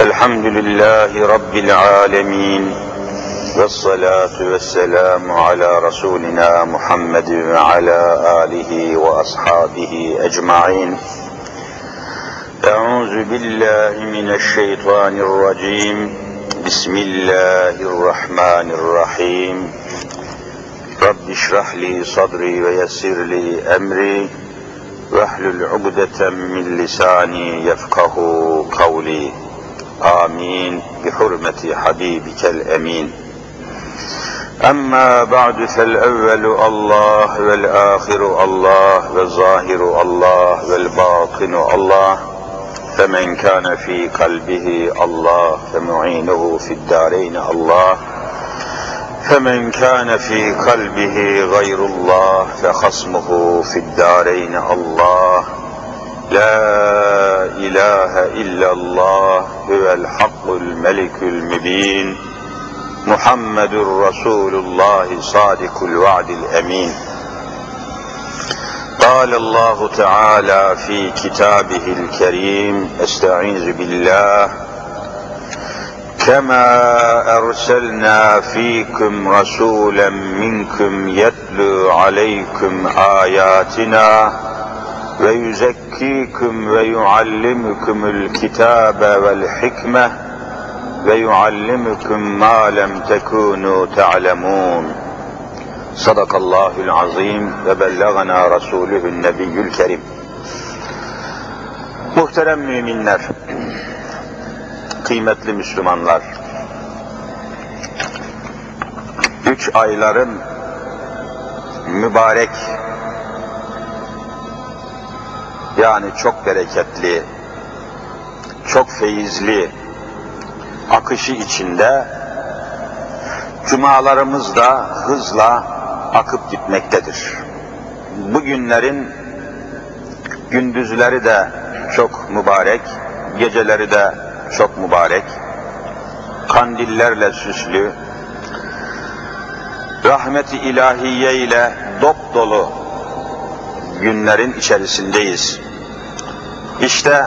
الحمد لله رب العالمين والصلاة والسلام على رسولنا محمد وعلى آله وأصحابه أجمعين. أعوذ بالله من الشيطان الرجيم. بسم الله الرحمن الرحيم. رب اشرح لي صدري ويسر لي أمري. واحلل عقدة من لساني يفقه قولي. آمين بحرمة حبيبك الأمين. أما بعد فالأول الله والآخر الله والظاهر الله والباطن الله. فمن كان في قلبه الله فمعينه في الدارين الله. فمن كان في قلبه غير الله فخصمه في الدارين الله. لا إله إلا الله هو الحق الملك المبين محمد رسول الله صادق الوعد الأمين قال الله تعالى في كتابه الكريم استعيذ بالله كما أرسلنا فيكم رسولا منكم يتلو عليكم ve yüzekkikum ve yuallimukumul kitabe vel hikme ve yuallimukum ma lem tekunu ta'lemun. Sadakallahul azim ve bellagana rasuluhun nebiyyül kerim. Muhterem müminler, kıymetli Müslümanlar, üç ayların mübarek yani çok bereketli, çok feyizli akışı içinde cumalarımız da hızla akıp gitmektedir. Bu günlerin gündüzleri de çok mübarek, geceleri de çok mübarek, kandillerle süslü, rahmeti ilahiye ile dop dolu günlerin içerisindeyiz. İşte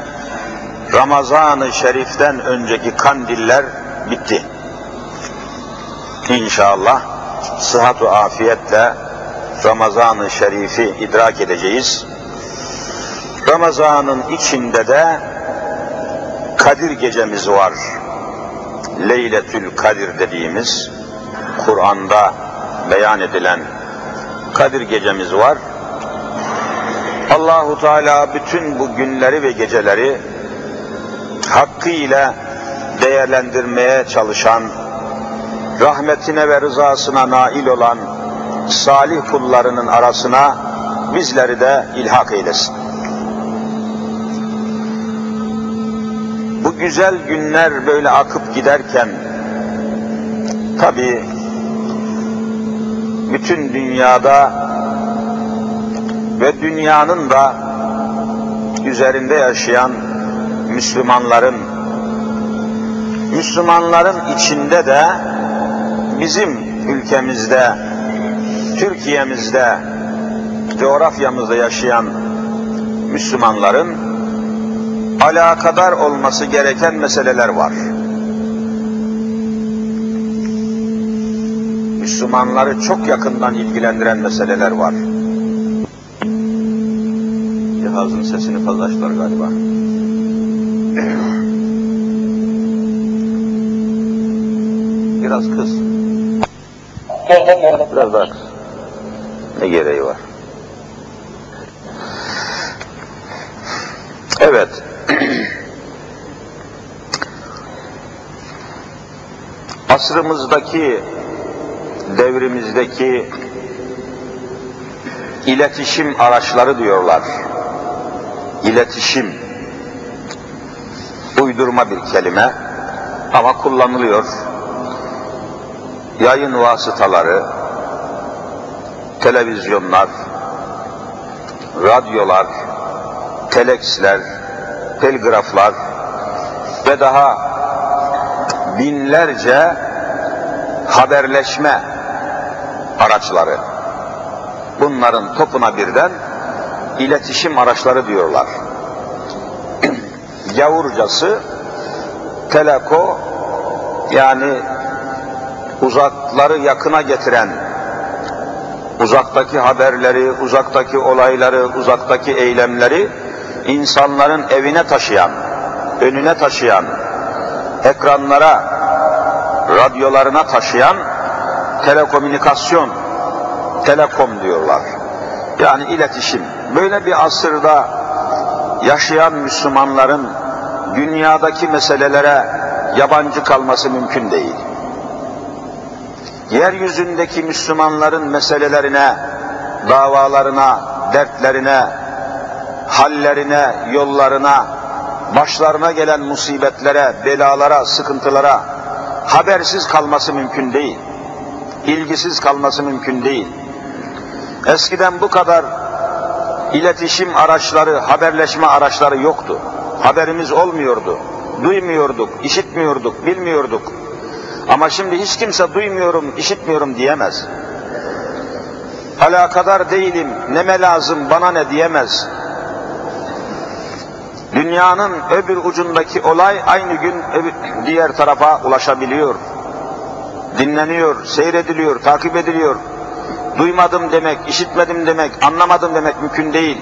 Ramazan-ı Şerif'ten önceki kandiller bitti. İnşallah sıhhat ve afiyetle Ramazan-ı Şerif'i idrak edeceğiz. Ramazan'ın içinde de Kadir gecemiz var. Leyletül Kadir dediğimiz Kur'an'da beyan edilen Kadir gecemiz var. Allahu Teala bütün bu günleri ve geceleri hakkıyla değerlendirmeye çalışan, rahmetine ve rızasına nail olan salih kullarının arasına bizleri de ilhak eylesin. Bu güzel günler böyle akıp giderken tabi bütün dünyada ve dünyanın da üzerinde yaşayan Müslümanların Müslümanların içinde de bizim ülkemizde Türkiye'mizde coğrafyamızda yaşayan Müslümanların alakadar olması gereken meseleler var. Müslümanları çok yakından ilgilendiren meseleler var. Cihazın sesini fazla açtılar galiba. Biraz kız. Biraz daha kız. Ne gereği var? Evet. Asrımızdaki, devrimizdeki iletişim araçları diyorlar. İletişim. Uydurma bir kelime ama kullanılıyor. Yayın vasıtaları, televizyonlar, radyolar, teleksler, telgraflar ve daha binlerce haberleşme araçları. Bunların topuna birden iletişim araçları diyorlar. Gavurcası teleko yani uzakları yakına getiren, uzaktaki haberleri, uzaktaki olayları, uzaktaki eylemleri insanların evine taşıyan, önüne taşıyan, ekranlara, radyolarına taşıyan telekomünikasyon, telekom diyorlar. Yani iletişim. Böyle bir asırda yaşayan Müslümanların dünyadaki meselelere yabancı kalması mümkün değil. Yeryüzündeki Müslümanların meselelerine, davalarına, dertlerine, hallerine, yollarına, başlarına gelen musibetlere, belalara, sıkıntılara habersiz kalması mümkün değil. İlgisiz kalması mümkün değil. Eskiden bu kadar iletişim araçları, haberleşme araçları yoktu. Haberimiz olmuyordu. Duymuyorduk, işitmiyorduk, bilmiyorduk. Ama şimdi hiç kimse duymuyorum, işitmiyorum diyemez. Alakadar değilim, neme lazım, bana ne diyemez. Dünyanın öbür ucundaki olay aynı gün diğer tarafa ulaşabiliyor. Dinleniyor, seyrediliyor, takip ediliyor. Duymadım demek, işitmedim demek, anlamadım demek mümkün değil.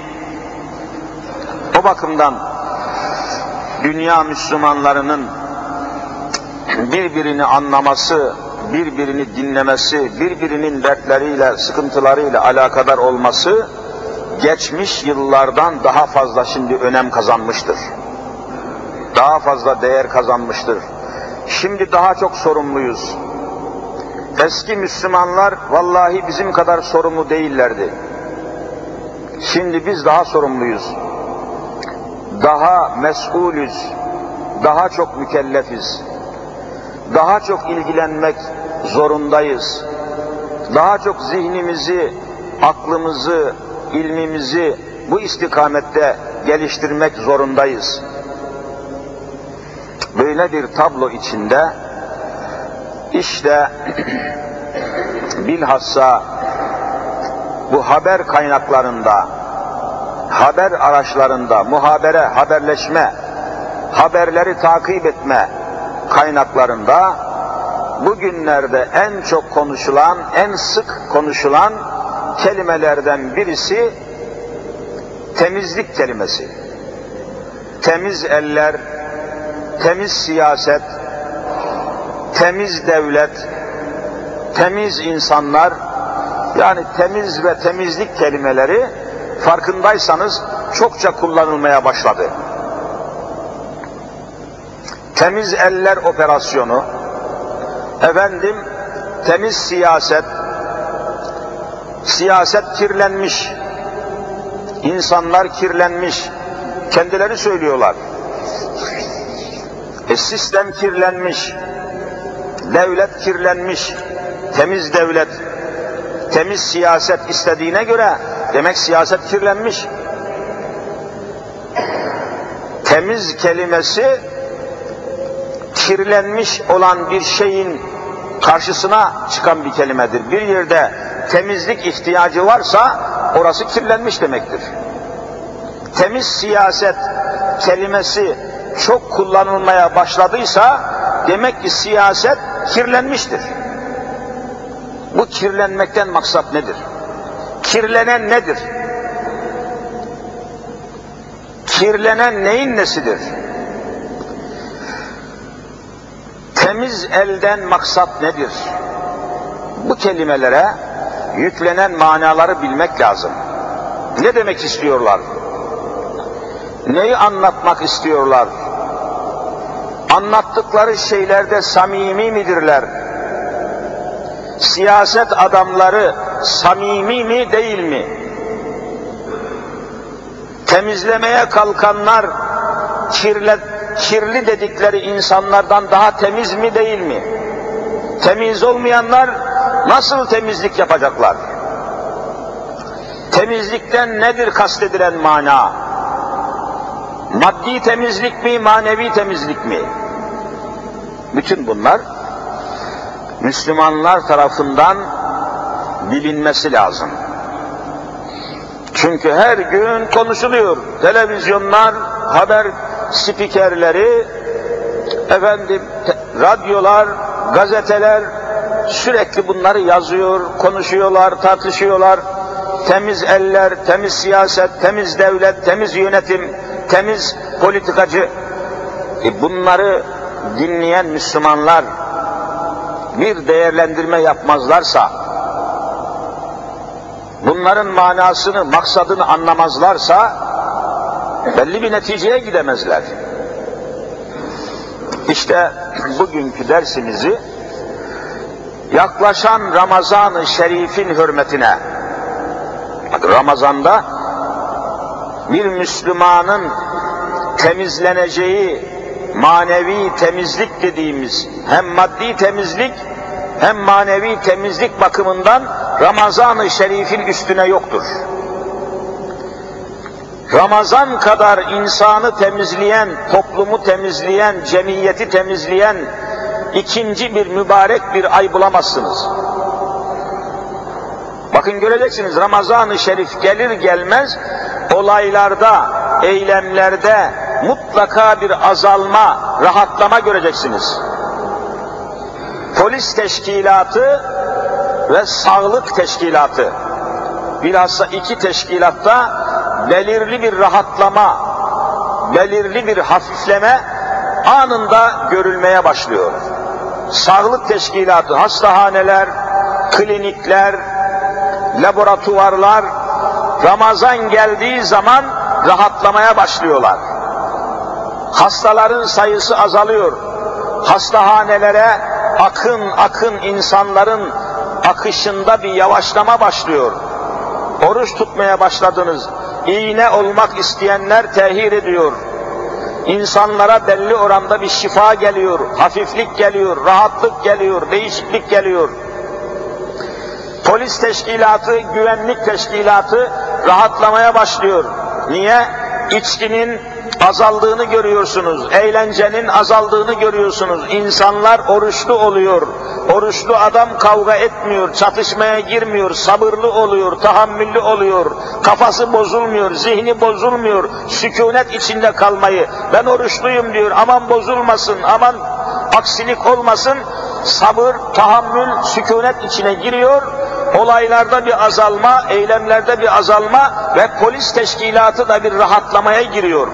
O bakımdan dünya Müslümanlarının birbirini anlaması, birbirini dinlemesi, birbirinin dertleriyle, sıkıntılarıyla alakadar olması geçmiş yıllardan daha fazla şimdi önem kazanmıştır. Daha fazla değer kazanmıştır. Şimdi daha çok sorumluyuz. Eski Müslümanlar vallahi bizim kadar sorumlu değillerdi. Şimdi biz daha sorumluyuz. Daha mesulüz. Daha çok mükellefiz. Daha çok ilgilenmek zorundayız. Daha çok zihnimizi, aklımızı, ilmimizi bu istikamette geliştirmek zorundayız. Böyle bir tablo içinde işte bilhassa bu haber kaynaklarında, haber araçlarında, muhabere, haberleşme, haberleri takip etme kaynaklarında bugünlerde en çok konuşulan, en sık konuşulan kelimelerden birisi temizlik kelimesi. Temiz eller, temiz siyaset, temiz devlet, temiz insanlar, yani temiz ve temizlik kelimeleri farkındaysanız çokça kullanılmaya başladı. Temiz eller operasyonu, efendim temiz siyaset, siyaset kirlenmiş, insanlar kirlenmiş, kendileri söylüyorlar. E sistem kirlenmiş, devlet kirlenmiş, temiz devlet, temiz siyaset istediğine göre demek siyaset kirlenmiş. Temiz kelimesi kirlenmiş olan bir şeyin karşısına çıkan bir kelimedir. Bir yerde temizlik ihtiyacı varsa orası kirlenmiş demektir. Temiz siyaset kelimesi çok kullanılmaya başladıysa demek ki siyaset kirlenmiştir. Bu kirlenmekten maksat nedir? Kirlenen nedir? Kirlenen neyin nesidir? Temiz elden maksat nedir? Bu kelimelere yüklenen manaları bilmek lazım. Ne demek istiyorlar? Neyi anlatmak istiyorlar? Anlattıkları şeylerde samimi midirler? Siyaset adamları samimi mi değil mi? Temizlemeye kalkanlar kirle, kirli dedikleri insanlardan daha temiz mi değil mi? Temiz olmayanlar nasıl temizlik yapacaklar? Temizlikten nedir kastedilen mana? Maddi temizlik mi, manevi temizlik mi? Bütün bunlar Müslümanlar tarafından bilinmesi lazım. Çünkü her gün konuşuluyor. Televizyonlar, haber spikerleri efendim radyolar, gazeteler sürekli bunları yazıyor, konuşuyorlar, tartışıyorlar. Temiz eller, temiz siyaset, temiz devlet, temiz yönetim, temiz politikacı. E bunları dinleyen Müslümanlar bir değerlendirme yapmazlarsa, bunların manasını, maksadını anlamazlarsa belli bir neticeye gidemezler. İşte bugünkü dersimizi yaklaşan Ramazan-ı Şerif'in hürmetine Ramazan'da bir Müslümanın temizleneceği manevi temizlik dediğimiz hem maddi temizlik hem manevi temizlik bakımından Ramazan-ı Şerif'in üstüne yoktur. Ramazan kadar insanı temizleyen, toplumu temizleyen, cemiyeti temizleyen ikinci bir mübarek bir ay bulamazsınız. Bakın göreceksiniz Ramazan-ı Şerif gelir gelmez olaylarda, eylemlerde mutlaka bir azalma, rahatlama göreceksiniz. Polis teşkilatı ve sağlık teşkilatı bilhassa iki teşkilatta belirli bir rahatlama, belirli bir hafifleme anında görülmeye başlıyor. Sağlık teşkilatı, hastahaneler, klinikler, laboratuvarlar Ramazan geldiği zaman rahatlamaya başlıyorlar. Hastaların sayısı azalıyor. Hastahanelere akın akın insanların akışında bir yavaşlama başlıyor. Oruç tutmaya başladınız. İğne olmak isteyenler tehir ediyor. İnsanlara belli oranda bir şifa geliyor, hafiflik geliyor, rahatlık geliyor, değişiklik geliyor. Polis teşkilatı, güvenlik teşkilatı rahatlamaya başlıyor. Niye? İçkinin azaldığını görüyorsunuz, eğlencenin azaldığını görüyorsunuz. İnsanlar oruçlu oluyor. Oruçlu adam kavga etmiyor, çatışmaya girmiyor, sabırlı oluyor, tahammüllü oluyor, kafası bozulmuyor, zihni bozulmuyor, sükunet içinde kalmayı, ben oruçluyum diyor, aman bozulmasın, aman aksilik olmasın, sabır, tahammül, sükunet içine giriyor, olaylarda bir azalma, eylemlerde bir azalma ve polis teşkilatı da bir rahatlamaya giriyor.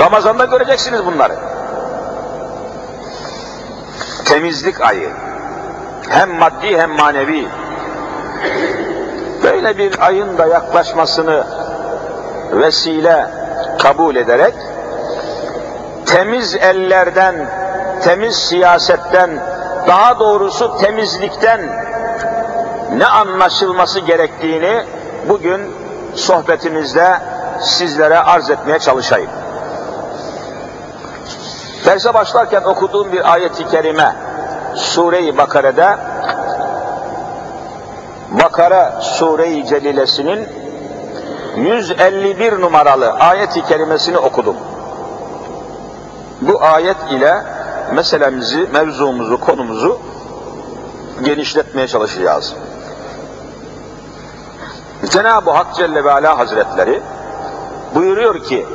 Ramazan'da göreceksiniz bunları. Temizlik ayı. Hem maddi hem manevi. Böyle bir ayın da yaklaşmasını vesile kabul ederek temiz ellerden, temiz siyasetten, daha doğrusu temizlikten ne anlaşılması gerektiğini bugün sohbetimizde sizlere arz etmeye çalışayım. Derse başlarken okuduğum bir ayet-i kerime Sure-i Bakare'de Bakara Sure-i Celilesinin 151 numaralı ayet-i kerimesini okudum. Bu ayet ile meselemizi, mevzumuzu, konumuzu genişletmeye çalışacağız. Cenab-ı Hak Celle ve Ala Hazretleri buyuruyor ki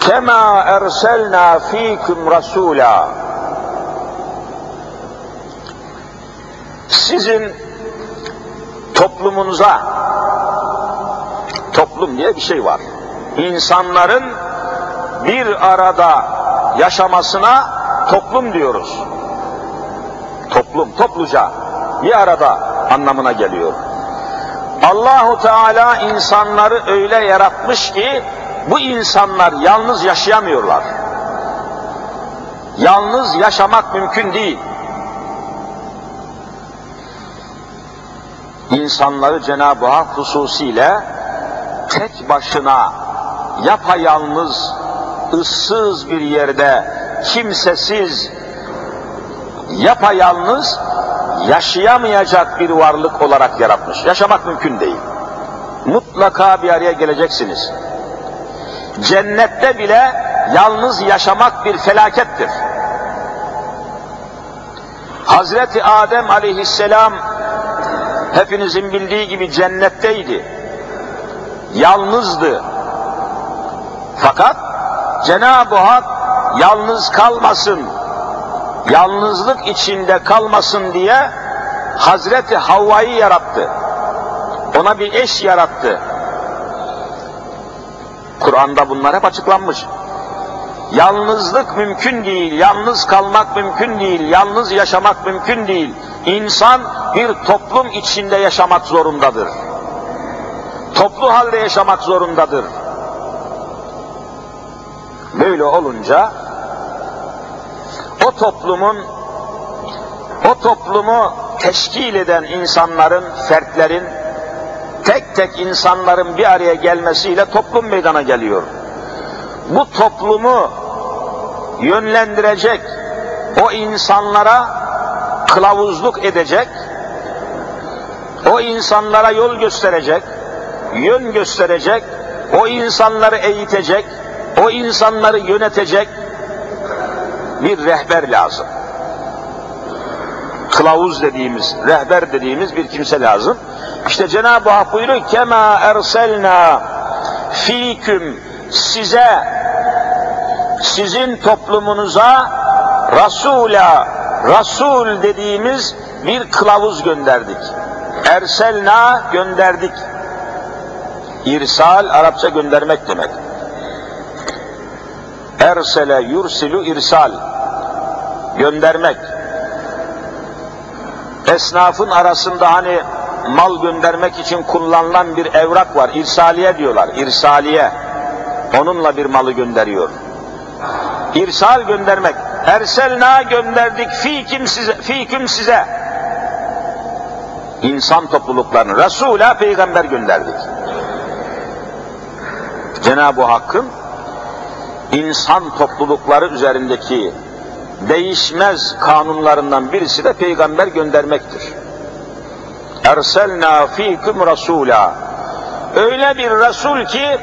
Kema erselna fikum rasula Sizin toplumunuza toplum diye bir şey var. İnsanların bir arada yaşamasına toplum diyoruz. Toplum, topluca bir arada anlamına geliyor. Allahu Teala insanları öyle yaratmış ki bu insanlar yalnız yaşayamıyorlar. Yalnız yaşamak mümkün değil. İnsanları Cenab-ı Hak hususiyle tek başına yapayalnız, ıssız bir yerde, kimsesiz, yapayalnız, yaşayamayacak bir varlık olarak yaratmış. Yaşamak mümkün değil. Mutlaka bir araya geleceksiniz. Cennette bile yalnız yaşamak bir felakettir. Hazreti Adem aleyhisselam hepinizin bildiği gibi cennetteydi. Yalnızdı. Fakat Cenab-ı Hak yalnız kalmasın, yalnızlık içinde kalmasın diye Hazreti Havva'yı yarattı. Ona bir eş yarattı. Kur'an'da bunlar hep açıklanmış. Yalnızlık mümkün değil, yalnız kalmak mümkün değil, yalnız yaşamak mümkün değil. İnsan bir toplum içinde yaşamak zorundadır. Toplu halde yaşamak zorundadır. Böyle olunca o toplumun o toplumu teşkil eden insanların, fertlerin, tek tek insanların bir araya gelmesiyle toplum meydana geliyor. Bu toplumu yönlendirecek, o insanlara kılavuzluk edecek, o insanlara yol gösterecek, yön gösterecek, o insanları eğitecek, o insanları yönetecek bir rehber lazım. Kılavuz dediğimiz, rehber dediğimiz bir kimse lazım. İşte Cenab-ı Hak buyuruyor, kema erselna fiküm size, sizin toplumunuza Rasula, Rasul dediğimiz bir kılavuz gönderdik. Erselna gönderdik. İrsal Arapça göndermek demek. Ersele yursilu irsal. Göndermek. Esnafın arasında hani mal göndermek için kullanılan bir evrak var. İrsaliye diyorlar. İrsaliye. Onunla bir malı gönderiyor. İrsal göndermek. Erselna gönderdik fikim size, fiküm size. İnsan topluluklarını, Resul'a peygamber gönderdik. Cenab-ı Hakk'ın insan toplulukları üzerindeki değişmez kanunlarından birisi de peygamber göndermektir. Erselna fikum rasula. Öyle bir resul ki,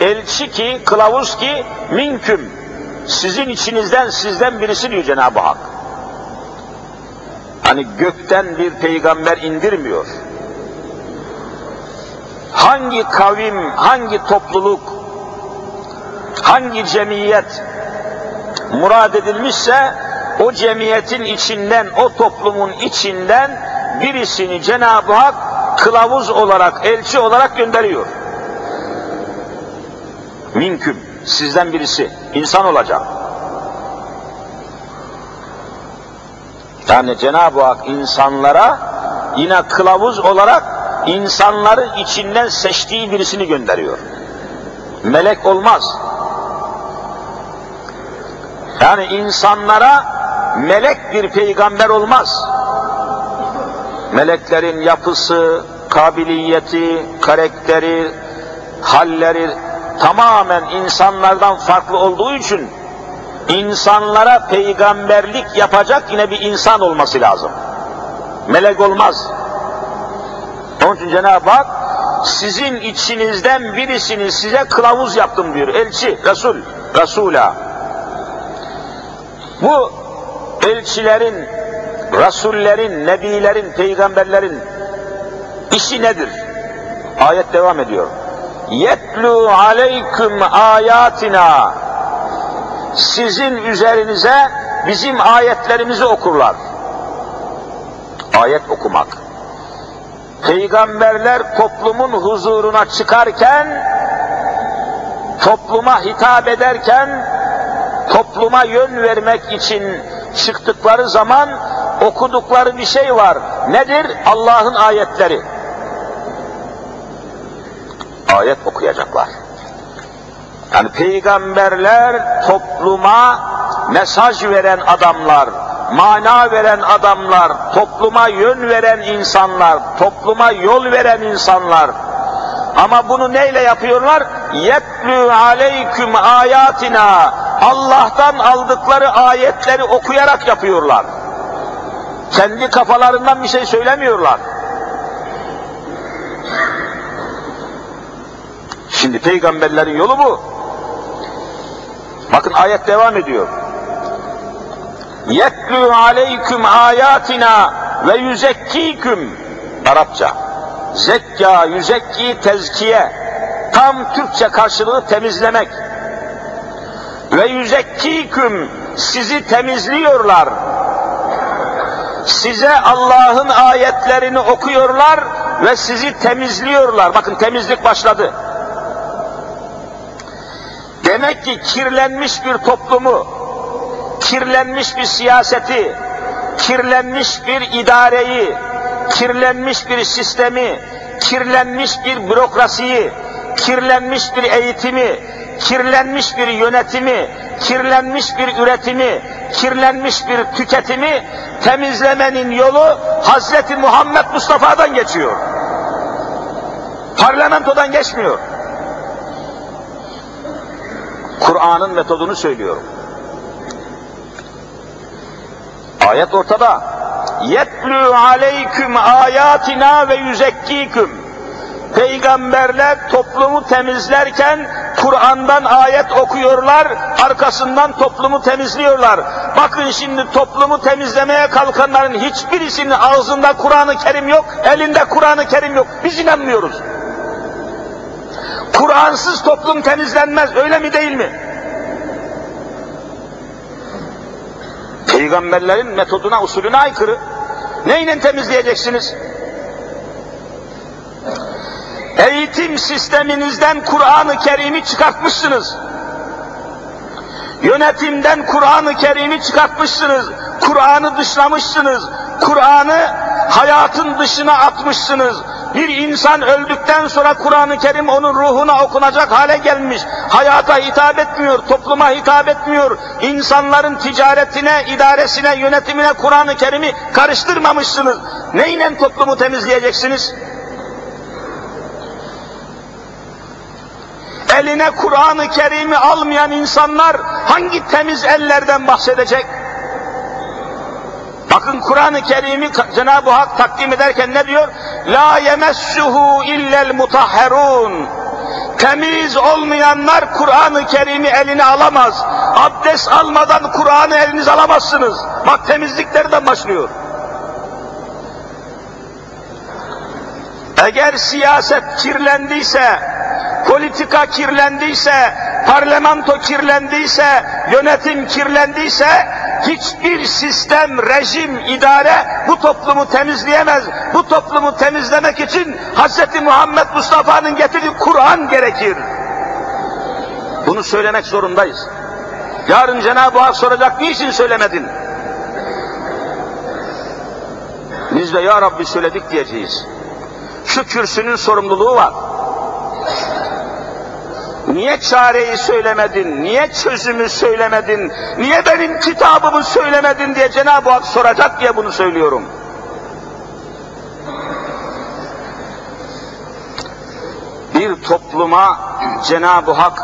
elçi ki, kılavuz ki, minküm. Sizin içinizden, sizden birisi diyor Cenab-ı Hak. Hani gökten bir peygamber indirmiyor. Hangi kavim, hangi topluluk, hangi cemiyet murad edilmişse o cemiyetin içinden, o toplumun içinden birisini Cenab-ı Hak kılavuz olarak, elçi olarak gönderiyor. Minküm, sizden birisi, insan olacak. Yani Cenab-ı Hak insanlara yine kılavuz olarak insanların içinden seçtiği birisini gönderiyor. Melek olmaz. Yani insanlara melek bir peygamber olmaz. Meleklerin yapısı, kabiliyeti, karakteri, halleri tamamen insanlardan farklı olduğu için insanlara peygamberlik yapacak yine bir insan olması lazım. Melek olmaz. Onun için Cenab-ı Hak sizin içinizden birisini size kılavuz yaptım diyor. Elçi, Resul, Resul'a. Bu elçilerin, rasullerin, nebilerin, peygamberlerin işi nedir? Ayet devam ediyor. Yetlu aleyküm ayatina sizin üzerinize bizim ayetlerimizi okurlar. Ayet okumak. Peygamberler toplumun huzuruna çıkarken, topluma hitap ederken, topluma yön vermek için çıktıkları zaman okudukları bir şey var. Nedir? Allah'ın ayetleri. Ayet okuyacaklar. Yani peygamberler topluma mesaj veren adamlar, mana veren adamlar, topluma yön veren insanlar, topluma yol veren insanlar. Ama bunu neyle yapıyorlar? Yetlü aleyküm ayatina. Allah'tan aldıkları ayetleri okuyarak yapıyorlar. Kendi kafalarından bir şey söylemiyorlar. Şimdi peygamberlerin yolu bu. Bakın ayet devam ediyor. Yetlü aleyküm ayatina ve yüzekkiküm Arapça. Zekka, yüzekki, tezkiye. Tam Türkçe karşılığı temizlemek. Ve yüzekkiküm sizi temizliyorlar. Size Allah'ın ayetlerini okuyorlar ve sizi temizliyorlar. Bakın temizlik başladı. Demek ki kirlenmiş bir toplumu, kirlenmiş bir siyaseti, kirlenmiş bir idareyi, kirlenmiş bir sistemi, kirlenmiş bir bürokrasiyi, kirlenmiş bir eğitimi, kirlenmiş bir yönetimi, kirlenmiş bir üretimi, kirlenmiş bir tüketimi temizlemenin yolu Hazreti Muhammed Mustafa'dan geçiyor. Parlamentodan geçmiyor. Kur'an'ın metodunu söylüyorum. Ayet ortada. Yetlü aleyküm ayatina ve yüzekkiküm. Peygamberler toplumu temizlerken Kur'an'dan ayet okuyorlar, arkasından toplumu temizliyorlar. Bakın şimdi toplumu temizlemeye kalkanların hiçbirisinin ağzında Kur'an-ı Kerim yok, elinde Kur'an-ı Kerim yok. Biz inanmıyoruz. Kur'ansız toplum temizlenmez, öyle mi değil mi? Peygamberlerin metoduna, usulüne aykırı. Neyle temizleyeceksiniz? Eğitim sisteminizden Kur'an-ı Kerim'i çıkartmışsınız. Yönetimden Kur'an-ı Kerim'i çıkartmışsınız. Kur'an'ı dışlamışsınız. Kur'an'ı hayatın dışına atmışsınız. Bir insan öldükten sonra Kur'an-ı Kerim onun ruhuna okunacak hale gelmiş. Hayata hitap etmiyor, topluma hitap etmiyor. İnsanların ticaretine, idaresine, yönetimine Kur'an-ı Kerim'i karıştırmamışsınız. Neyle toplumu temizleyeceksiniz? Eline Kur'an-ı Kerim'i almayan insanlar hangi temiz ellerden bahsedecek? Bakın Kur'an-ı Kerim'i Cenab-ı Hak takdim ederken ne diyor? La yemessuhu illel mutahherun. Temiz olmayanlar Kur'an-ı Kerim'i eline alamaz. Abdest almadan Kur'an'ı eliniz alamazsınız. Bak temizliklerden başlıyor. Eğer siyaset kirlendiyse, politika kirlendiyse, parlamento kirlendiyse, yönetim kirlendiyse, hiçbir sistem, rejim, idare bu toplumu temizleyemez. Bu toplumu temizlemek için Hz. Muhammed Mustafa'nın getirdiği Kur'an gerekir. Bunu söylemek zorundayız. Yarın Cenab-ı Hak soracak, niçin söylemedin? Biz de Ya Rabbi söyledik diyeceğiz. Şu kürsünün sorumluluğu var. Niye çareyi söylemedin, niye çözümü söylemedin, niye benim kitabımı söylemedin diye Cenab-ı Hak soracak diye bunu söylüyorum. Bir topluma Cenab-ı Hak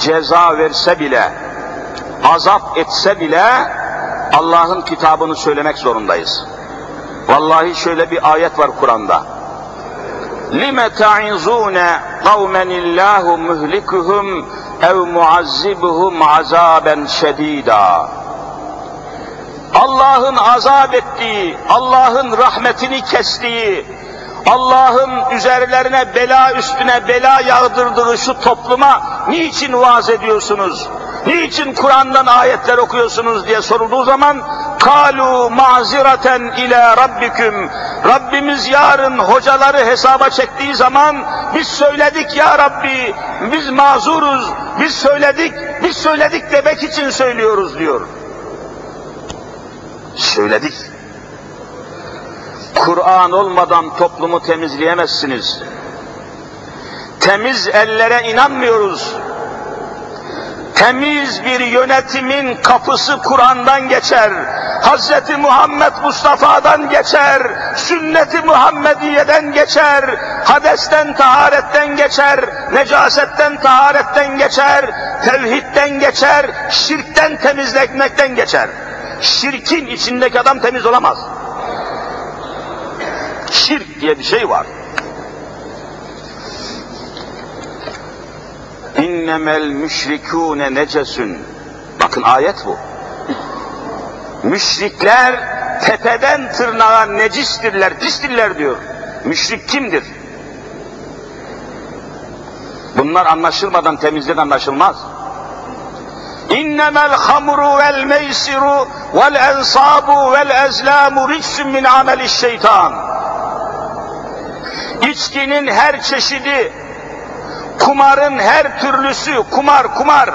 ceza verse bile, azap etse bile Allah'ın kitabını söylemek zorundayız. Vallahi şöyle bir ayet var Kur'an'da lime ta'izune kavmen illahu muhlikuhum ev muazzibuhum azaben. Allah'ın azap ettiği, Allah'ın rahmetini kestiği, Allah'ın üzerlerine bela üstüne bela yağdırdığı şu topluma niçin vaaz ediyorsunuz? Niçin Kur'an'dan ayetler okuyorsunuz diye sorulduğu zaman kalu maziraten ile rabbiküm Rabbimiz yarın hocaları hesaba çektiği zaman biz söyledik ya Rabbi biz mazuruz biz söyledik biz söyledik demek için söylüyoruz diyor. Söyledik. Kur'an olmadan toplumu temizleyemezsiniz. Temiz ellere inanmıyoruz. Temiz bir yönetimin kapısı Kur'an'dan geçer. Hz. Muhammed Mustafa'dan geçer. Sünnet-i Muhammediye'den geçer. Hadesten, taharetten geçer. Necasetten, taharetten geçer. Tevhidden geçer. Şirkten temizlenmekten geçer. Şirkin içindeki adam temiz olamaz. Şirk diye bir şey var. İnnemel müşrikûne necesun. Bakın ayet bu. Müşrikler tepeden tırnağa necistirler, pistirler diyor. Müşrik kimdir? Bunlar anlaşılmadan temizlik anlaşılmaz. İnnemel hamru vel meysiru vel ensabu vel ezlamu ricsun min ameli şeytan. İçkinin her çeşidi, kumarın her türlüsü, kumar kumar,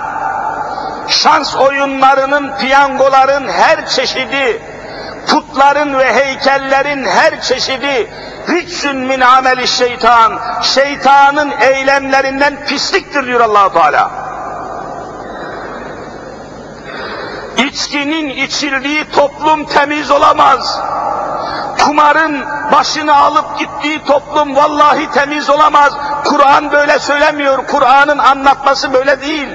şans oyunlarının, piyangoların her çeşidi, putların ve heykellerin her çeşidi, ricsun min ameli şeytan, şeytanın eylemlerinden pisliktir diyor allah Teala. İçkinin içildiği toplum temiz olamaz. Kumarın başını alıp gittiği toplum vallahi temiz olamaz. Kur'an böyle söylemiyor. Kur'an'ın anlatması böyle değil.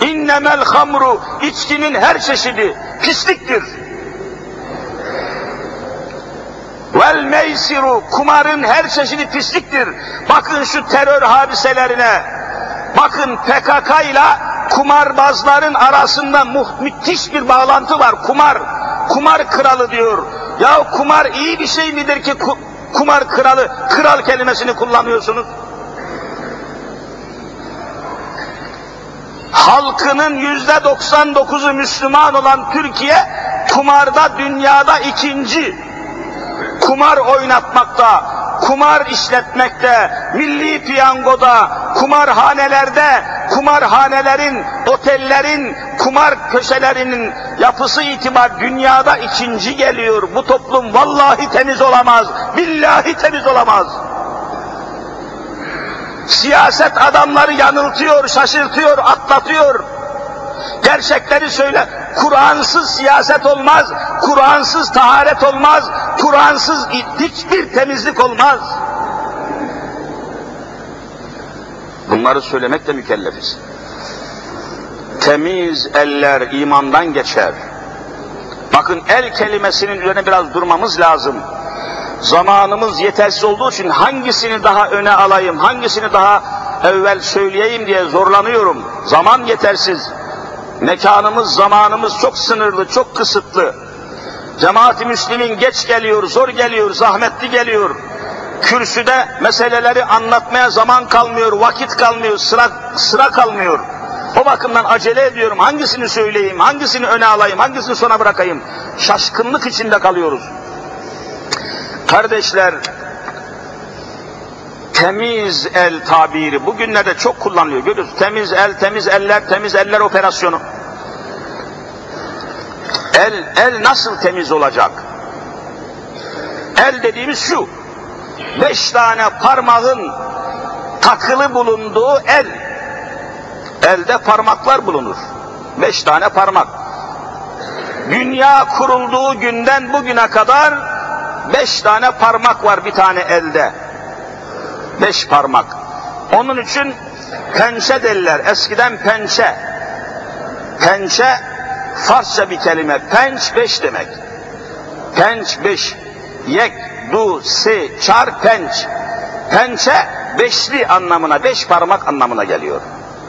İnnemel hamru, içkinin her çeşidi pisliktir. Vel meysiru, kumarın her çeşidi pisliktir. Bakın şu terör hadiselerine, bakın PKK ile kumarbazların arasında müthiş bir bağlantı var. Kumar, kumar kralı diyor. Ya kumar iyi bir şey midir ki kumar kralı, kral kelimesini kullanıyorsunuz? Halkının yüzde 99'u Müslüman olan Türkiye, kumarda dünyada ikinci. Kumar oynatmakta, kumar işletmekte, milli piyangoda, kumarhanelerde, kumarhanelerin, otellerin, kumar köşelerinin yapısı itibar dünyada ikinci geliyor. Bu toplum vallahi temiz olamaz, billahi temiz olamaz. Siyaset adamları yanıltıyor, şaşırtıyor, atlatıyor. Gerçekleri söyle. Kur'ansız siyaset olmaz, Kur'ansız taharet olmaz, Kur'ansız hiçbir temizlik olmaz. Bunları söylemekle mükellefiz. Temiz eller imandan geçer. Bakın el kelimesinin üzerine biraz durmamız lazım. Zamanımız yetersiz olduğu için hangisini daha öne alayım, hangisini daha evvel söyleyeyim diye zorlanıyorum. Zaman yetersiz. Mekanımız, zamanımız çok sınırlı, çok kısıtlı. Cemaat-i Müslim'in geç geliyor, zor geliyor, zahmetli geliyor. Kürsüde meseleleri anlatmaya zaman kalmıyor, vakit kalmıyor, sıra, sıra kalmıyor. O bakımdan acele ediyorum. Hangisini söyleyeyim, hangisini öne alayım, hangisini sona bırakayım? Şaşkınlık içinde kalıyoruz. Kardeşler, temiz el tabiri bugünlerde çok kullanılıyor. Görüyoruz. Temiz el, temiz eller, temiz eller operasyonu. El, el nasıl temiz olacak? El dediğimiz şu. Beş tane parmağın takılı bulunduğu el. Elde parmaklar bulunur. Beş tane parmak. Dünya kurulduğu günden bugüne kadar beş tane parmak var bir tane elde. Beş parmak. Onun için pençe derler. Eskiden pençe. Pençe Farsça bir kelime. Penç beş demek. Penç beş. Yek, du, se, çar, penç. Pençe beşli anlamına, beş parmak anlamına geliyor.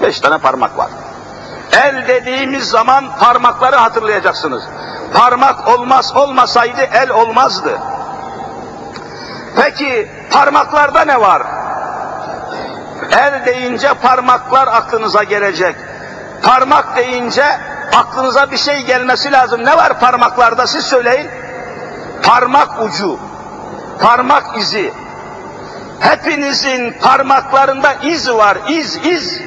Beş tane parmak var. El dediğimiz zaman parmakları hatırlayacaksınız. Parmak olmaz olmasaydı el olmazdı. Peki parmaklarda ne var? El deyince parmaklar aklınıza gelecek. Parmak deyince aklınıza bir şey gelmesi lazım. Ne var parmaklarda siz söyleyin. Parmak ucu, parmak izi. Hepinizin parmaklarında iz var, iz, iz.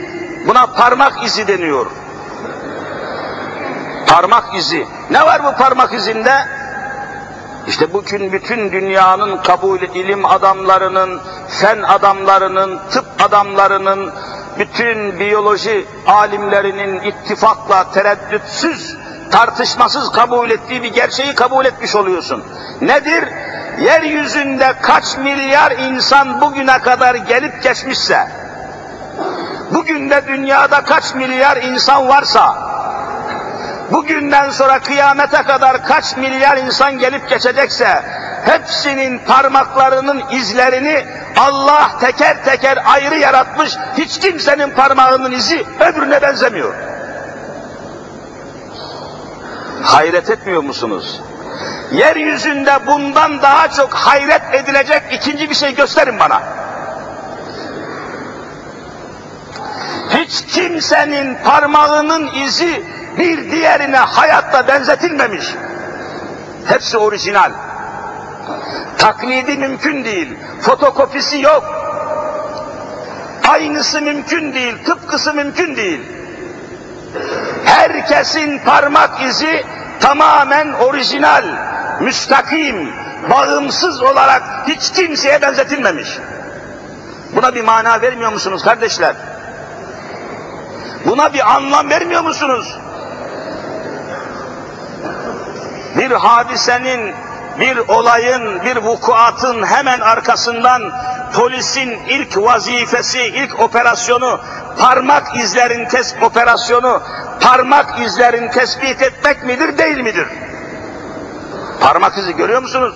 Buna parmak izi deniyor. Parmak izi. Ne var bu parmak izinde? İşte bugün bütün dünyanın kabul ilim adamlarının, fen adamlarının, tıp adamlarının, bütün biyoloji alimlerinin ittifakla, tereddütsüz, tartışmasız kabul ettiği bir gerçeği kabul etmiş oluyorsun. Nedir? Yeryüzünde kaç milyar insan bugüne kadar gelip geçmişse, bugün de dünyada kaç milyar insan varsa, bugünden sonra kıyamete kadar kaç milyar insan gelip geçecekse, hepsinin parmaklarının izlerini Allah teker teker ayrı yaratmış, hiç kimsenin parmağının izi öbürüne benzemiyor. Hayret etmiyor musunuz? Yeryüzünde bundan daha çok hayret edilecek ikinci bir şey gösterin bana. Hiç kimsenin parmağının izi bir diğerine hayatta benzetilmemiş. Hepsi orijinal. Taklidi mümkün değil. Fotokopisi yok. Aynısı mümkün değil. Tıpkısı mümkün değil. Herkesin parmak izi tamamen orijinal, müstakim, bağımsız olarak hiç kimseye benzetilmemiş. Buna bir mana vermiyor musunuz kardeşler? Buna bir anlam vermiyor musunuz? Bir hadisenin, bir olayın, bir vukuatın hemen arkasından polisin ilk vazifesi, ilk operasyonu, parmak izlerin tespit operasyonu, parmak izlerin tespit etmek midir, değil midir? Parmak izi görüyor musunuz?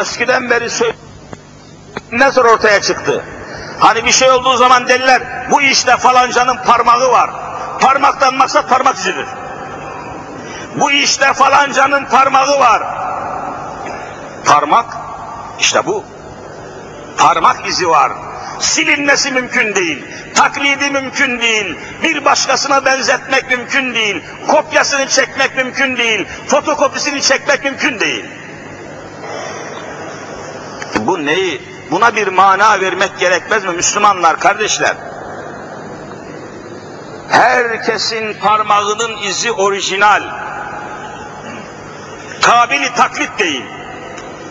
Eskiden beri söyle nasıl ortaya çıktı? Hani bir şey olduğu zaman derler, bu işte falancanın parmağı var. Parmaktan maksat parmak izidir. Bu işte falancanın parmağı var. Parmak, işte bu. Parmak izi var. Silinmesi mümkün değil. Taklidi mümkün değil. Bir başkasına benzetmek mümkün değil. Kopyasını çekmek mümkün değil. Fotokopisini çekmek mümkün değil. Bu neyi? Buna bir mana vermek gerekmez mi Müslümanlar, kardeşler? Herkesin parmağının izi orijinal. Kabili taklit değil.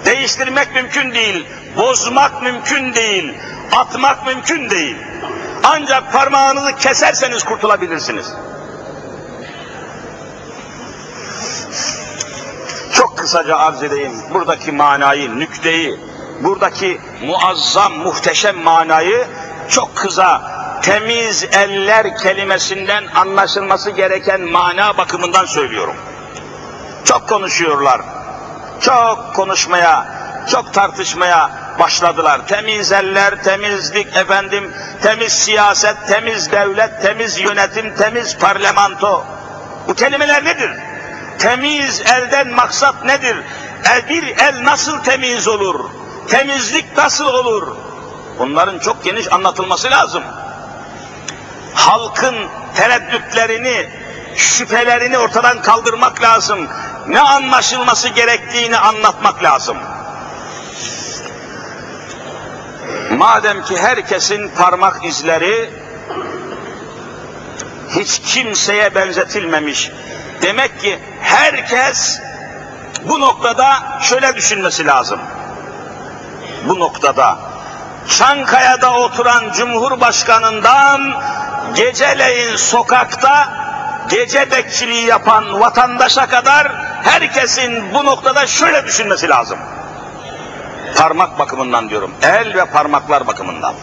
Değiştirmek mümkün değil. Bozmak mümkün değil. Atmak mümkün değil. Ancak parmağınızı keserseniz kurtulabilirsiniz. Çok kısaca arz edeyim buradaki manayı, nükteyi, buradaki muazzam, muhteşem manayı çok kısa, temiz eller kelimesinden anlaşılması gereken mana bakımından söylüyorum. Çok konuşuyorlar, çok konuşmaya, çok tartışmaya başladılar. Temiz eller, temizlik efendim, temiz siyaset, temiz devlet, temiz yönetim, temiz parlamento. Bu kelimeler nedir? Temiz elden maksat nedir? El, bir el nasıl temiz olur? Temizlik nasıl olur? Bunların çok geniş anlatılması lazım. Halkın tereddütlerini, şüphelerini ortadan kaldırmak lazım. Ne anlaşılması gerektiğini anlatmak lazım. Madem ki herkesin parmak izleri hiç kimseye benzetilmemiş. Demek ki herkes bu noktada şöyle düşünmesi lazım. Bu noktada Çankaya'da oturan Cumhurbaşkanından geceleyin sokakta gece bekçiliği yapan vatandaşa kadar herkesin bu noktada şöyle düşünmesi lazım. Parmak bakımından diyorum. El ve parmaklar bakımından.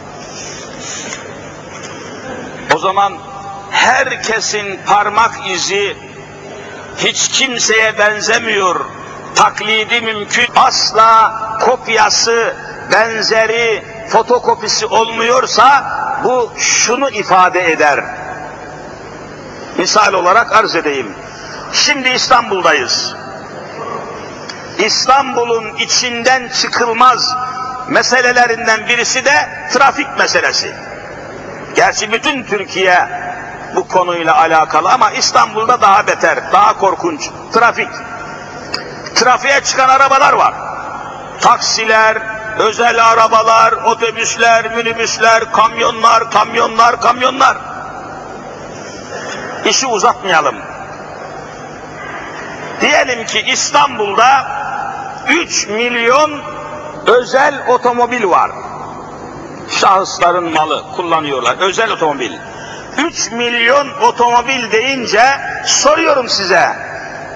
O zaman herkesin parmak izi hiç kimseye benzemiyor. Taklidi mümkün. Asla kopyası, benzeri, fotokopisi olmuyorsa bu şunu ifade eder. Misal olarak arz edeyim. Şimdi İstanbul'dayız. İstanbul'un içinden çıkılmaz meselelerinden birisi de trafik meselesi. Gerçi bütün Türkiye bu konuyla alakalı ama İstanbul'da daha beter, daha korkunç. Trafik. Trafiğe çıkan arabalar var. Taksiler, özel arabalar, otobüsler, minibüsler, kamyonlar, kamyonlar, kamyonlar. İşi uzatmayalım. Diyelim ki İstanbul'da 3 milyon özel otomobil var. Şahısların malı kullanıyorlar. Özel otomobil. 3 milyon otomobil deyince soruyorum size.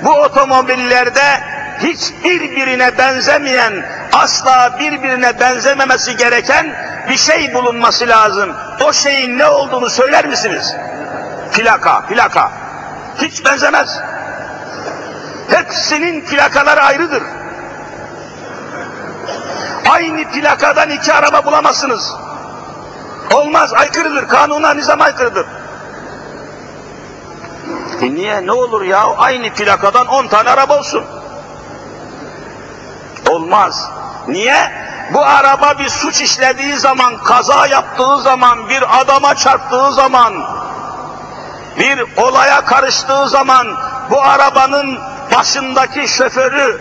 Bu otomobillerde hiçbir birine benzemeyen, asla birbirine benzememesi gereken bir şey bulunması lazım. O şeyin ne olduğunu söyler misiniz? Plaka, plaka. Hiç benzemez. Hepsinin plakaları ayrıdır. Aynı plakadan iki araba bulamazsınız. Olmaz, aykırıdır. Kanuna, nizam aykırıdır. E niye? Ne olur ya? Aynı plakadan on tane araba olsun. Olmaz. Niye? bu araba bir suç işlediği zaman, kaza yaptığı zaman, bir adama çarptığı zaman, bir olaya karıştığı zaman bu arabanın başındaki şoförü,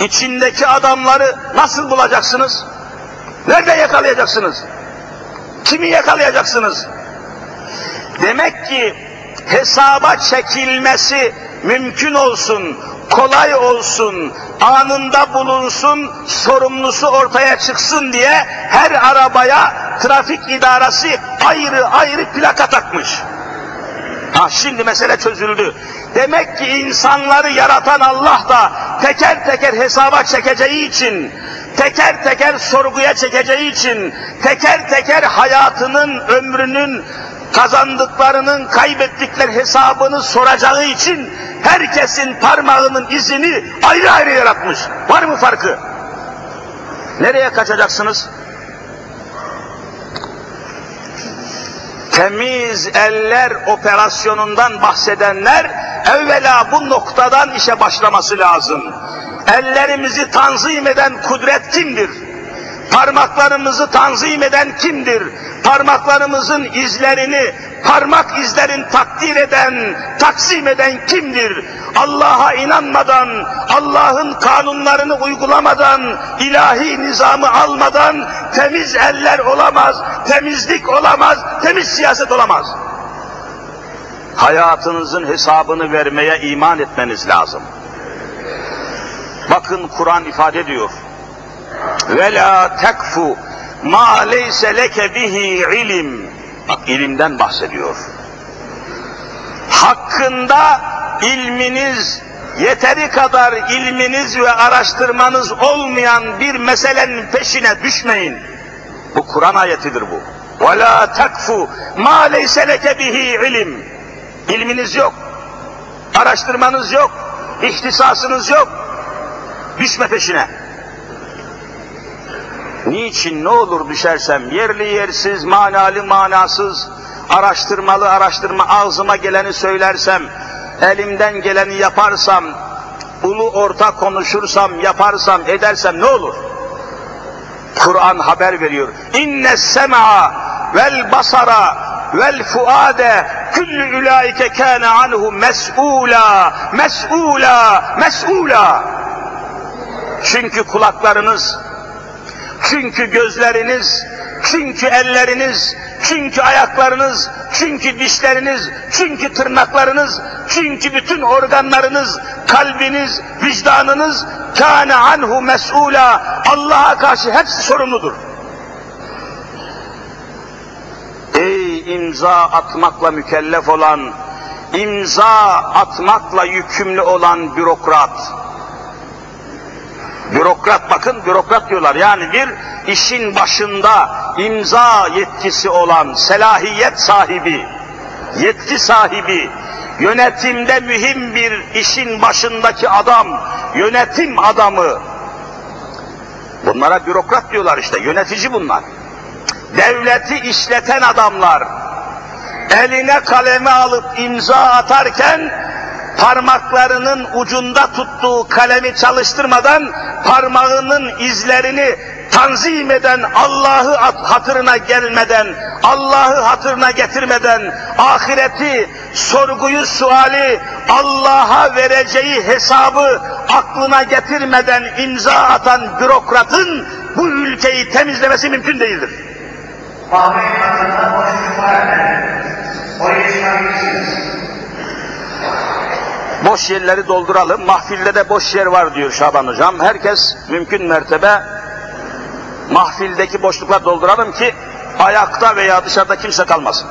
içindeki adamları nasıl bulacaksınız? Nerede yakalayacaksınız? Kimi yakalayacaksınız? Demek ki hesaba çekilmesi mümkün olsun, kolay olsun, anında bulunsun, sorumlusu ortaya çıksın diye her arabaya trafik idaresi ayrı ayrı plaka takmış. Ha şimdi mesele çözüldü. Demek ki insanları yaratan Allah da teker teker hesaba çekeceği için, teker teker sorguya çekeceği için, teker teker hayatının, ömrünün, kazandıklarının, kaybettikleri hesabını soracağı için herkesin parmağının izini ayrı ayrı yaratmış. Var mı farkı? Nereye kaçacaksınız? Temiz eller operasyonundan bahsedenler evvela bu noktadan işe başlaması lazım. Ellerimizi tanzim eden kudret kimdir? Parmaklarımızı tanzim eden kimdir? Parmaklarımızın izlerini, parmak izlerin takdir eden, taksim eden kimdir? Allah'a inanmadan, Allah'ın kanunlarını uygulamadan, ilahi nizamı almadan temiz eller olamaz, temizlik olamaz, temiz siyaset olamaz. Hayatınızın hesabını vermeye iman etmeniz lazım. Bakın Kur'an ifade ediyor. Ve la tekfu ma leyse leke bihi ilim. Bak ilimden bahsediyor. Hakkında ilminiz, yeteri kadar ilminiz ve araştırmanız olmayan bir meselenin peşine düşmeyin. Bu Kur'an ayetidir bu. Ve la tekfu ma leyse leke bihi ilim. İlminiz yok, araştırmanız yok, ihtisasınız yok. Düşme peşine. Niçin ne olur düşersem yerli yersiz, manalı manasız, araştırmalı araştırma ağzıma geleni söylersem, elimden geleni yaparsam, ulu orta konuşursam, yaparsam, edersem ne olur? Kur'an haber veriyor. İnne sem'a vel basara vel fuade küllü ulaike kâne anhu mes'ûlâ, mes'ûlâ, mes'ûlâ. Çünkü kulaklarınız, çünkü gözleriniz, çünkü elleriniz, çünkü ayaklarınız, çünkü dişleriniz, çünkü tırnaklarınız, çünkü bütün organlarınız, kalbiniz, vicdanınız kâne anhu mes'ûlâ. Allah'a karşı hepsi sorumludur. Ey imza atmakla mükellef olan, imza atmakla yükümlü olan bürokrat, Bürokrat bakın bürokrat diyorlar. Yani bir işin başında imza yetkisi olan selahiyet sahibi, yetki sahibi, yönetimde mühim bir işin başındaki adam, yönetim adamı. Bunlara bürokrat diyorlar işte, yönetici bunlar. Devleti işleten adamlar. Eline kaleme alıp imza atarken parmaklarının ucunda tuttuğu kalemi çalıştırmadan parmağının izlerini tanzim eden Allah'ı hatırına gelmeden, Allah'ı hatırına getirmeden, ahireti, sorguyu, suali, Allah'a vereceği hesabı aklına getirmeden imza atan bürokratın bu ülkeyi temizlemesi mümkün değildir. Fabrikanın Boş yerleri dolduralım. Mahfilde de boş yer var diyor Şaban Hocam. Herkes mümkün mertebe mahfildeki boşluklar dolduralım ki ayakta veya dışarıda kimse kalmasın.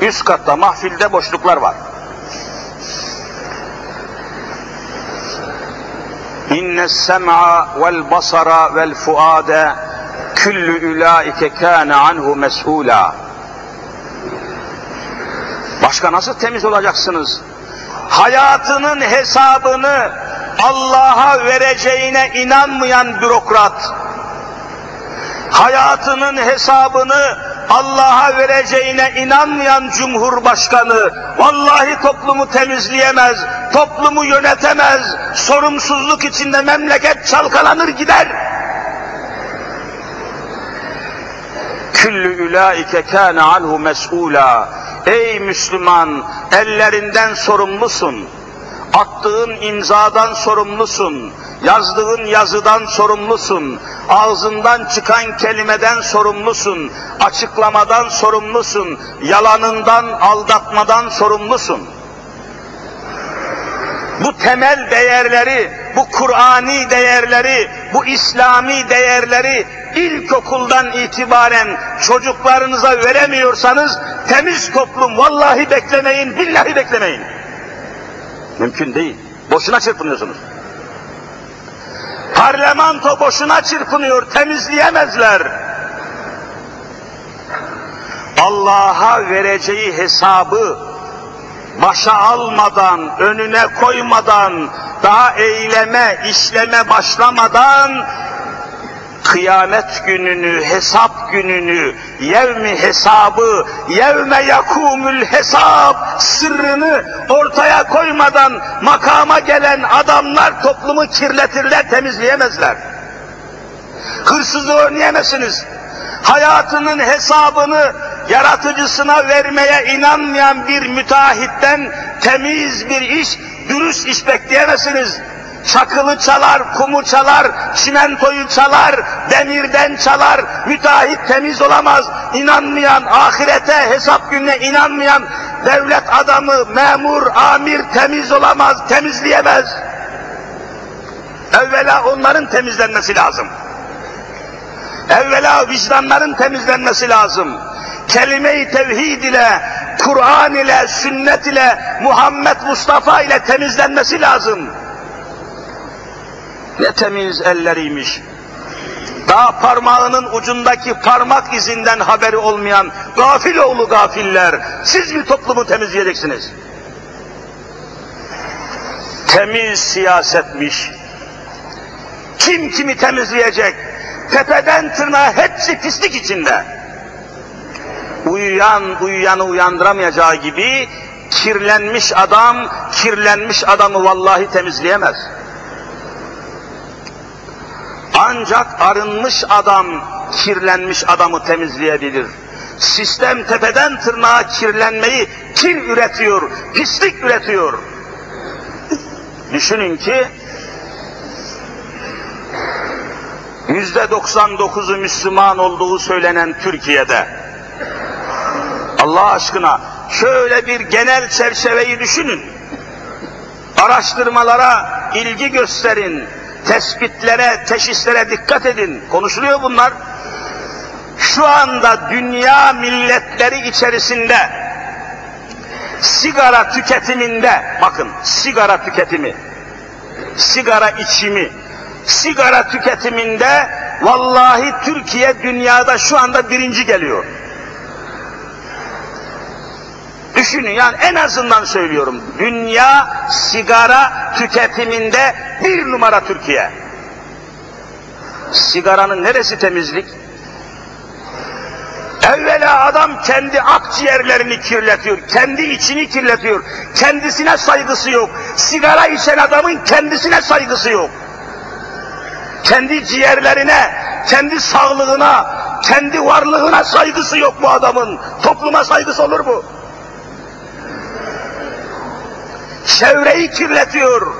Üst katta mahfilde boşluklar var. İnne sem'a vel basara vel fuade küllü ulaike kâne anhu mes'ûlâ. Başka nasıl temiz olacaksınız? Hayatının hesabını Allah'a vereceğine inanmayan bürokrat, hayatının hesabını Allah'a vereceğine inanmayan cumhurbaşkanı, vallahi toplumu temizleyemez, toplumu yönetemez, sorumsuzluk içinde memleket çalkalanır gider. Küllü ulaike kâne anhu mes'ûlâ. Ey Müslüman, ellerinden sorumlusun. Attığın imzadan sorumlusun. Yazdığın yazıdan sorumlusun. Ağzından çıkan kelimeden sorumlusun. Açıklamadan sorumlusun. Yalanından, aldatmadan sorumlusun. Bu temel değerleri, bu Kur'ani değerleri, bu İslami değerleri ilkokuldan itibaren çocuklarınıza veremiyorsanız temiz toplum vallahi beklemeyin, billahi beklemeyin. Mümkün değil. Boşuna çırpınıyorsunuz. Parlamento boşuna çırpınıyor, temizleyemezler. Allah'a vereceği hesabı başa almadan, önüne koymadan, daha eyleme, işleme başlamadan kıyamet gününü, hesap gününü, yevmi hesabı, yevme yakumül hesap sırrını ortaya koymadan makama gelen adamlar toplumu kirletirler, temizleyemezler. Hırsızlığı önleyemezsiniz. Hayatının hesabını yaratıcısına vermeye inanmayan bir müteahhitten temiz bir iş, dürüst iş bekleyemezsiniz. Çakılı çalar, kumu çalar, çimentoyu çalar, demirden çalar, müteahhit temiz olamaz. İnanmayan, ahirete, hesap gününe inanmayan devlet adamı, memur, amir temiz olamaz, temizleyemez. Evvela onların temizlenmesi lazım. Evvela vicdanların temizlenmesi lazım. Kelime-i tevhid ile, Kur'an ile, sünnet ile, Muhammed Mustafa ile temizlenmesi lazım. Ne temiz elleriymiş. Daha parmağının ucundaki parmak izinden haberi olmayan gafil oğlu gafiller. Siz mi toplumu temizleyeceksiniz? Temiz siyasetmiş. Kim kimi temizleyecek? Tepeden tırnağa hepsi pislik içinde. Uyuyan uyuyanı uyandıramayacağı gibi kirlenmiş adam, kirlenmiş adamı vallahi temizleyemez. Ancak arınmış adam kirlenmiş adamı temizleyebilir. Sistem tepeden tırnağa kirlenmeyi kir üretiyor, pislik üretiyor. Düşünün ki yüzde 99'u Müslüman olduğu söylenen Türkiye'de Allah aşkına şöyle bir genel çerçeveyi düşünün. Araştırmalara ilgi gösterin, tespitlere, teşhislere dikkat edin. Konuşuluyor bunlar. Şu anda dünya milletleri içerisinde sigara tüketiminde, bakın sigara tüketimi, sigara içimi, sigara tüketiminde vallahi Türkiye dünyada şu anda birinci geliyor. Düşünün yani en azından söylüyorum. Dünya sigara tüketiminde bir numara Türkiye. Sigaranın neresi temizlik? Evvela adam kendi akciğerlerini kirletiyor, kendi içini kirletiyor, kendisine saygısı yok. Sigara içen adamın kendisine saygısı yok. Kendi ciğerlerine, kendi sağlığına, kendi varlığına saygısı yok bu adamın. Topluma saygısı olur mu? çevreyi kirletiyor.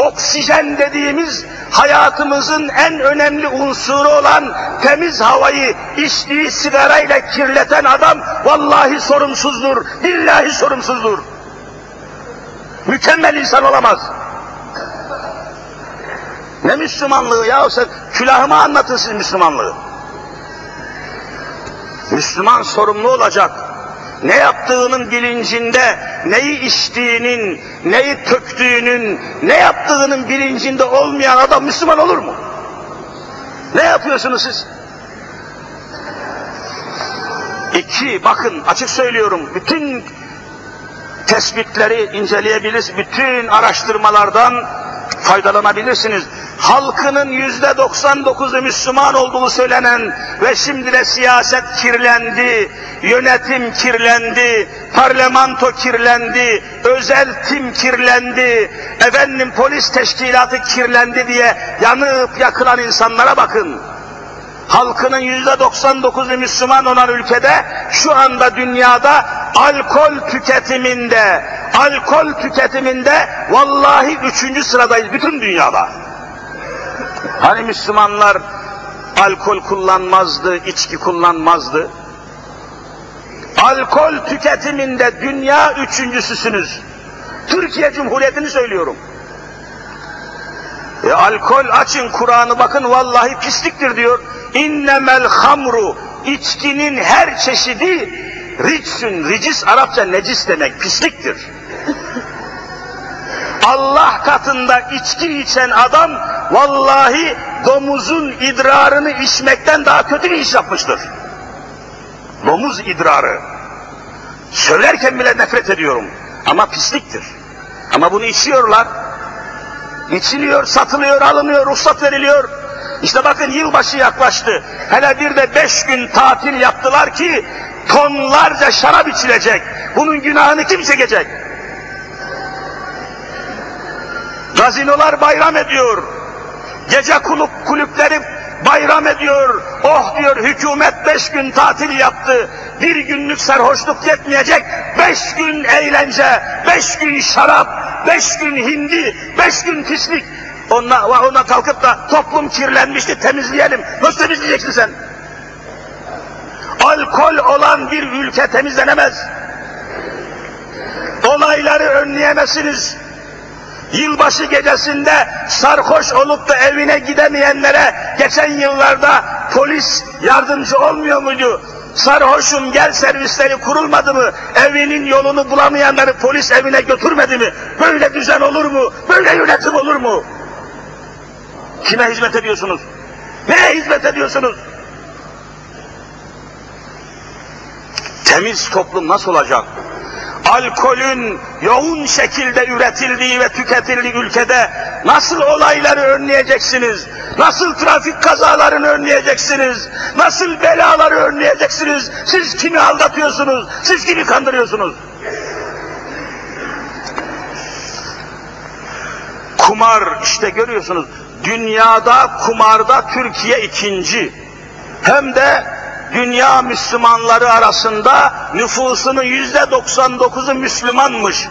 Oksijen dediğimiz hayatımızın en önemli unsuru olan temiz havayı içtiği sigarayla kirleten adam vallahi sorumsuzdur, billahi sorumsuzdur. Mükemmel insan olamaz. Ne Müslümanlığı ya sen külahıma anlatın siz Müslümanlığı. Müslüman sorumlu olacak ne yaptığının bilincinde, neyi içtiğinin, neyi töktüğünün, ne yaptığının bilincinde olmayan adam Müslüman olur mu? Ne yapıyorsunuz siz? İki, bakın açık söylüyorum, bütün tespitleri inceleyebilirsiniz, bütün araştırmalardan faydalanabilirsiniz. Halkının yüzde 99'u Müslüman olduğu söylenen ve şimdi de siyaset kirlendi, yönetim kirlendi, parlamento kirlendi, özel tim kirlendi, efendim polis teşkilatı kirlendi diye yanıp yakılan insanlara bakın. Halkının yüzde 99'u Müslüman olan ülkede şu anda dünyada alkol tüketiminde, alkol tüketiminde vallahi üçüncü sıradayız bütün dünyada. Hani Müslümanlar alkol kullanmazdı, içki kullanmazdı. Alkol tüketiminde dünya üçüncüsüsünüz. Türkiye Cumhuriyeti'ni söylüyorum. E, alkol açın Kur'an'ı bakın vallahi pisliktir diyor. İnnemel hamru içkinin her çeşidi ricsun, ricis Arapça necis demek, pisliktir. Allah katında içki içen adam vallahi domuzun idrarını içmekten daha kötü bir iş yapmıştır. Domuz idrarı. Söylerken bile nefret ediyorum. Ama pisliktir. Ama bunu içiyorlar. İçiliyor, satılıyor, alınıyor, ruhsat veriliyor. İşte bakın yılbaşı yaklaştı. Hele bir de beş gün tatil yaptılar ki tonlarca şarap içilecek. Bunun günahını kim çekecek? Gazinolar bayram ediyor. Gece kulüp, kulüpleri bayram ediyor. Oh diyor hükümet beş gün tatil yaptı. Bir günlük sarhoşluk yetmeyecek. Beş gün eğlence, beş gün şarap, beş gün hindi, beş gün pislik. Ona, ona kalkıp da toplum kirlenmişti temizleyelim. Nasıl temizleyeceksin sen? Alkol olan bir ülke temizlenemez. Olayları önleyemezsiniz. Yılbaşı gecesinde sarhoş olup da evine gidemeyenlere geçen yıllarda polis yardımcı olmuyor muydu? Sarhoşum gel servisleri kurulmadı mı? Evinin yolunu bulamayanları polis evine götürmedi mi? Böyle düzen olur mu? Böyle yönetim olur mu? Kime hizmet ediyorsunuz? Neye hizmet ediyorsunuz? Temiz toplum nasıl olacak? Alkolün yoğun şekilde üretildiği ve tüketildiği ülkede nasıl olayları önleyeceksiniz? Nasıl trafik kazalarını önleyeceksiniz? Nasıl belaları önleyeceksiniz? Siz kimi aldatıyorsunuz? Siz kimi kandırıyorsunuz? Kumar işte görüyorsunuz. Dünyada kumarda Türkiye ikinci. Hem de dünya Müslümanları arasında nüfusunun yüzde 99'u Müslümanmış.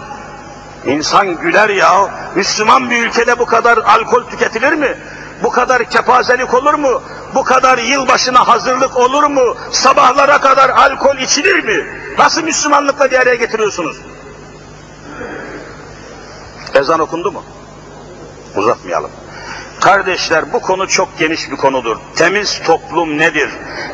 İnsan güler ya, Müslüman bir ülkede bu kadar alkol tüketilir mi? Bu kadar kepazelik olur mu? Bu kadar yılbaşına hazırlık olur mu? Sabahlara kadar alkol içilir mi? Nasıl Müslümanlıkla bir araya getiriyorsunuz? Ezan okundu mu? Uzatmayalım. Kardeşler bu konu çok geniş bir konudur. Temiz toplum nedir?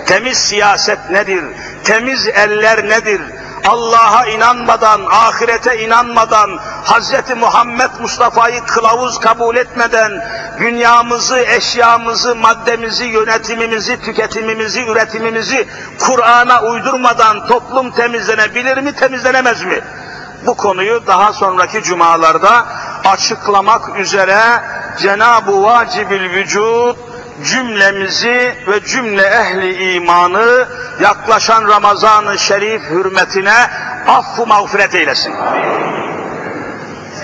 Temiz siyaset nedir? Temiz eller nedir? Allah'a inanmadan, ahirete inanmadan, Hz. Muhammed Mustafa'yı kılavuz kabul etmeden, dünyamızı, eşyamızı, maddemizi, yönetimimizi, tüketimimizi, üretimimizi Kur'an'a uydurmadan toplum temizlenebilir mi, temizlenemez mi? Bu konuyu daha sonraki cumalarda açıklamak üzere Cenab-ı Vacibül Vücud cümlemizi ve cümle ehli imanı yaklaşan Ramazan-ı Şerif hürmetine affu mağfiret eylesin.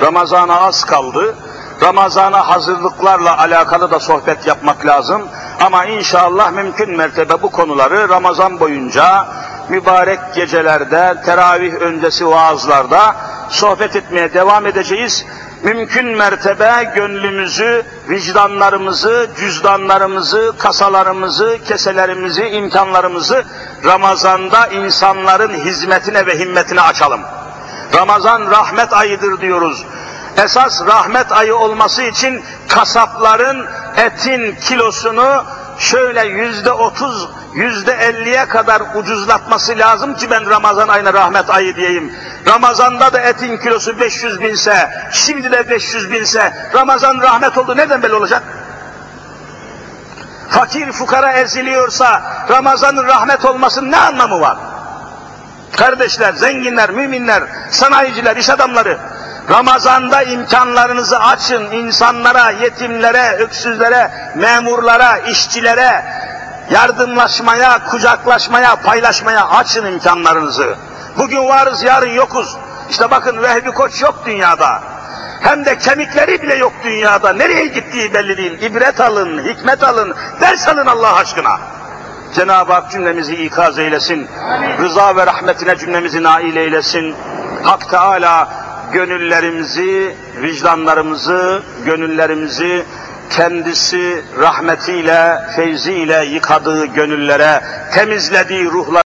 Ramazana az kaldı. Ramazana hazırlıklarla alakalı da sohbet yapmak lazım. Ama inşallah mümkün mertebe bu konuları Ramazan boyunca mübarek gecelerde, teravih öncesi vaazlarda sohbet etmeye devam edeceğiz mümkün mertebe gönlümüzü, vicdanlarımızı, cüzdanlarımızı, kasalarımızı, keselerimizi, imkanlarımızı Ramazan'da insanların hizmetine ve himmetine açalım. Ramazan rahmet ayıdır diyoruz. Esas rahmet ayı olması için kasapların etin kilosunu şöyle yüzde otuz, yüzde elliye kadar ucuzlatması lazım ki ben Ramazan ayına rahmet ayı diyeyim. Ramazanda da etin kilosu 500 binse, şimdi de 500 binse, Ramazan rahmet oldu neden böyle olacak? Fakir fukara eziliyorsa Ramazan'ın rahmet olmasının ne anlamı var? Kardeşler, zenginler, müminler, sanayiciler, iş adamları, Ramazanda imkanlarınızı açın insanlara, yetimlere, öksüzlere, memurlara, işçilere, yardımlaşmaya, kucaklaşmaya, paylaşmaya açın imkanlarınızı. Bugün varız, yarın yokuz. İşte bakın Vehbi Koç yok dünyada. Hem de kemikleri bile yok dünyada. Nereye gittiği belli değil. İbret alın, hikmet alın, ders alın Allah aşkına. Cenab-ı Hak cümlemizi ikaz eylesin. Rıza ve rahmetine cümlemizi nail eylesin. Hak Teala gönüllerimizi, vicdanlarımızı, gönüllerimizi kendisi rahmetiyle, feyziyle yıkadığı gönüllere, temizlediği ruhlar